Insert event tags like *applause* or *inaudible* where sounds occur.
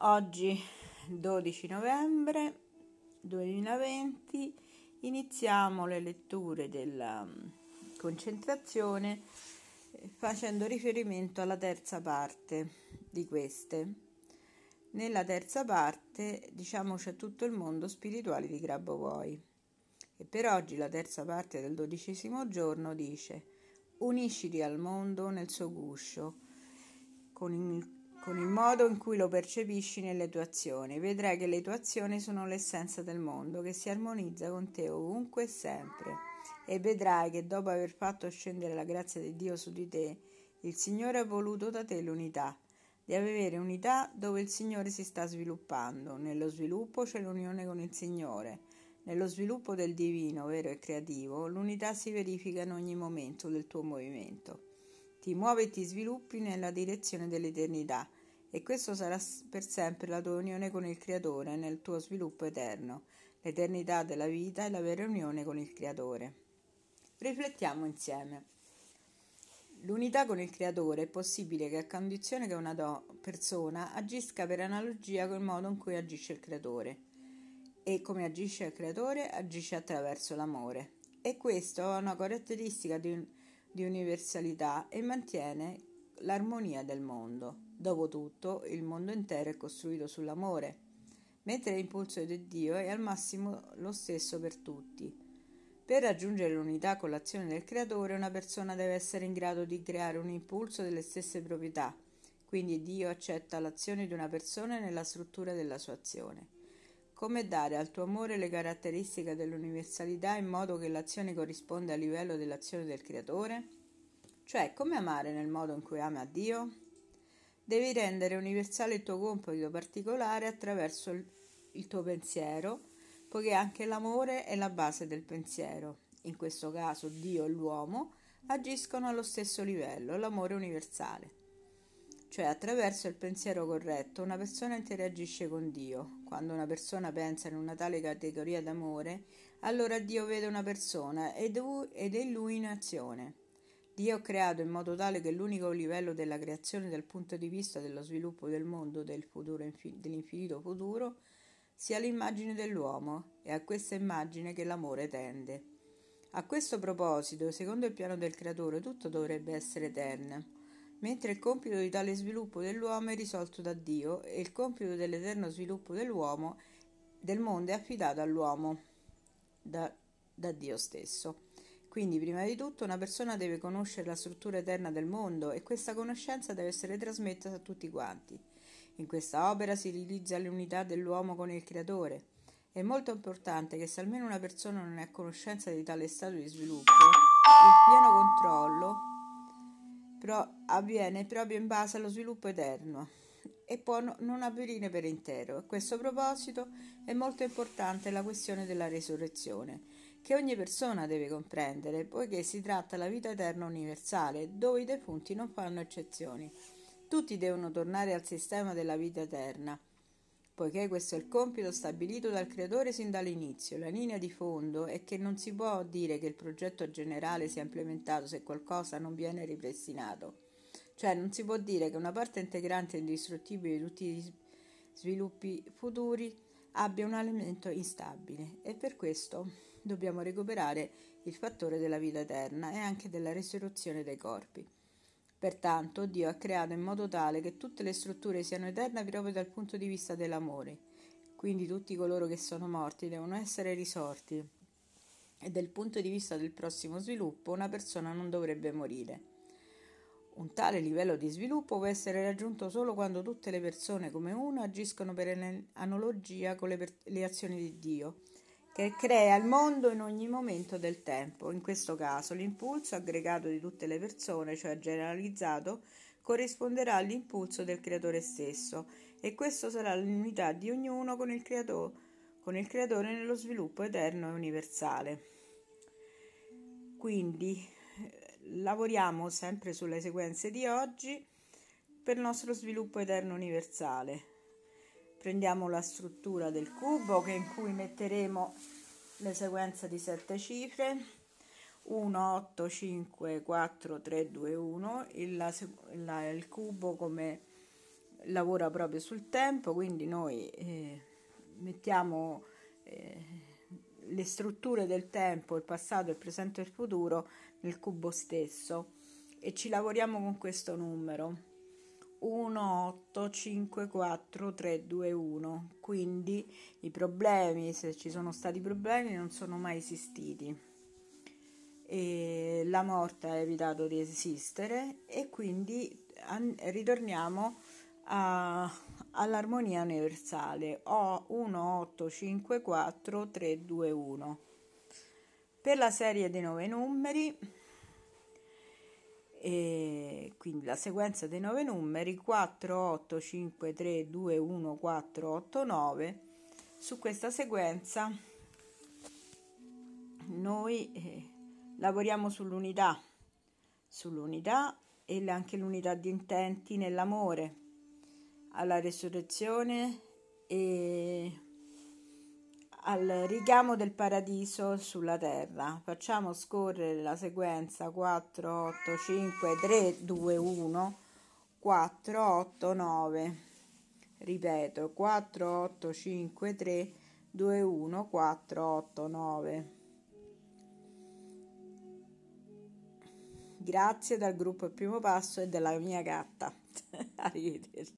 Oggi 12 novembre 2020 iniziamo le letture della mm, concentrazione eh, facendo riferimento alla terza parte di queste. Nella terza parte diciamo c'è tutto il mondo spirituale di Grabovoi e per oggi la terza parte del dodicesimo giorno dice unisciti al mondo nel suo guscio con il con il modo in cui lo percepisci nelle tue azioni. Vedrai che le tue azioni sono l'essenza del mondo che si armonizza con te ovunque e sempre. E vedrai che dopo aver fatto scendere la grazia di Dio su di te, il Signore ha voluto da te l'unità. Di avere unità dove il Signore si sta sviluppando. Nello sviluppo c'è l'unione con il Signore. Nello sviluppo del divino, vero e creativo, l'unità si verifica in ogni momento del tuo movimento. Ti muovi e ti sviluppi nella direzione dell'eternità e questo sarà per sempre la tua unione con il Creatore nel tuo sviluppo eterno. L'eternità della vita è la vera unione con il Creatore. Riflettiamo insieme. L'unità con il Creatore è possibile che a condizione che una do- persona agisca per analogia col modo in cui agisce il Creatore. E come agisce il Creatore? Agisce attraverso l'amore. E questo ha una caratteristica di, un- di universalità e mantiene l'armonia del mondo. Dopotutto, il mondo intero è costruito sull'amore, mentre l'impulso di Dio è al massimo lo stesso per tutti. Per raggiungere l'unità con l'azione del creatore, una persona deve essere in grado di creare un impulso delle stesse proprietà, quindi Dio accetta l'azione di una persona nella struttura della sua azione. Come dare al tuo amore le caratteristiche dell'universalità in modo che l'azione corrisponda al livello dell'azione del creatore? Cioè, come amare nel modo in cui ama Dio? Devi rendere universale il tuo compito particolare attraverso il, il tuo pensiero, poiché anche l'amore è la base del pensiero. In questo caso Dio e l'uomo agiscono allo stesso livello, l'amore universale. Cioè attraverso il pensiero corretto una persona interagisce con Dio. Quando una persona pensa in una tale categoria d'amore, allora Dio vede una persona ed è lui in azione. Dio ha creato in modo tale che l'unico livello della creazione dal punto di vista dello sviluppo del mondo del futuro, dell'infinito futuro sia l'immagine dell'uomo, e a questa immagine che l'amore tende. A questo proposito, secondo il piano del creatore, tutto dovrebbe essere eterno, mentre il compito di tale sviluppo dell'uomo è risolto da Dio e il compito dell'eterno sviluppo dell'uomo del mondo è affidato all'uomo da, da Dio stesso. Quindi, prima di tutto, una persona deve conoscere la struttura eterna del mondo e questa conoscenza deve essere trasmessa a tutti quanti. In questa opera si realizza l'unità dell'uomo con il creatore. È molto importante che se almeno una persona non è a conoscenza di tale stato di sviluppo, il pieno controllo però avviene proprio in base allo sviluppo eterno e può non avvenire per intero. A questo proposito è molto importante la questione della resurrezione che ogni persona deve comprendere, poiché si tratta della vita eterna universale, dove i defunti non fanno eccezioni. Tutti devono tornare al sistema della vita eterna, poiché questo è il compito stabilito dal Creatore sin dall'inizio. La linea di fondo è che non si può dire che il progetto generale sia implementato se qualcosa non viene ripristinato. Cioè non si può dire che una parte integrante e indistruttibile di tutti gli sviluppi futuri abbia un elemento instabile e per questo dobbiamo recuperare il fattore della vita eterna e anche della risurrezione dei corpi. Pertanto Dio ha creato in modo tale che tutte le strutture siano eterne proprio dal punto di vista dell'amore. Quindi tutti coloro che sono morti devono essere risorti e dal punto di vista del prossimo sviluppo una persona non dovrebbe morire. Un tale livello di sviluppo può essere raggiunto solo quando tutte le persone come uno agiscono per analogia con le, per- le azioni di Dio che crea il mondo in ogni momento del tempo. In questo caso l'impulso aggregato di tutte le persone, cioè generalizzato, corrisponderà all'impulso del creatore stesso e questo sarà l'unità di ognuno con il, creato- con il creatore nello sviluppo eterno e universale. Quindi eh, lavoriamo sempre sulle sequenze di oggi per il nostro sviluppo eterno universale prendiamo la struttura del cubo che in cui metteremo le sequenze di sette cifre. 1 8 5 4 3 2 1 il, il, il cubo come lavora proprio sul tempo, quindi noi eh, mettiamo eh, le strutture del tempo, il passato, il presente e il futuro nel cubo stesso e ci lavoriamo con questo numero 1854321 quindi i problemi se ci sono stati problemi non sono mai esistiti. E la morte ha evitato di esistere e quindi ritorniamo a, all'armonia universale. O 1854321 per la serie dei nove numeri e quindi la sequenza dei nove numeri 4 8 5 3 2 1 4 8 9 su questa sequenza noi eh, lavoriamo sull'unità sull'unità e anche l'unità di intenti nell'amore alla resurrezione e al richiamo del paradiso sulla terra. Facciamo scorrere la sequenza 4, 8, 5, 3, 2, 1, 4, 8, 9. Ripeto, 4, 8, 5, 3, 2, 1, 4, 8, 9. Grazie dal gruppo Il Primo Passo e della mia gatta. *laughs* Arrivederci.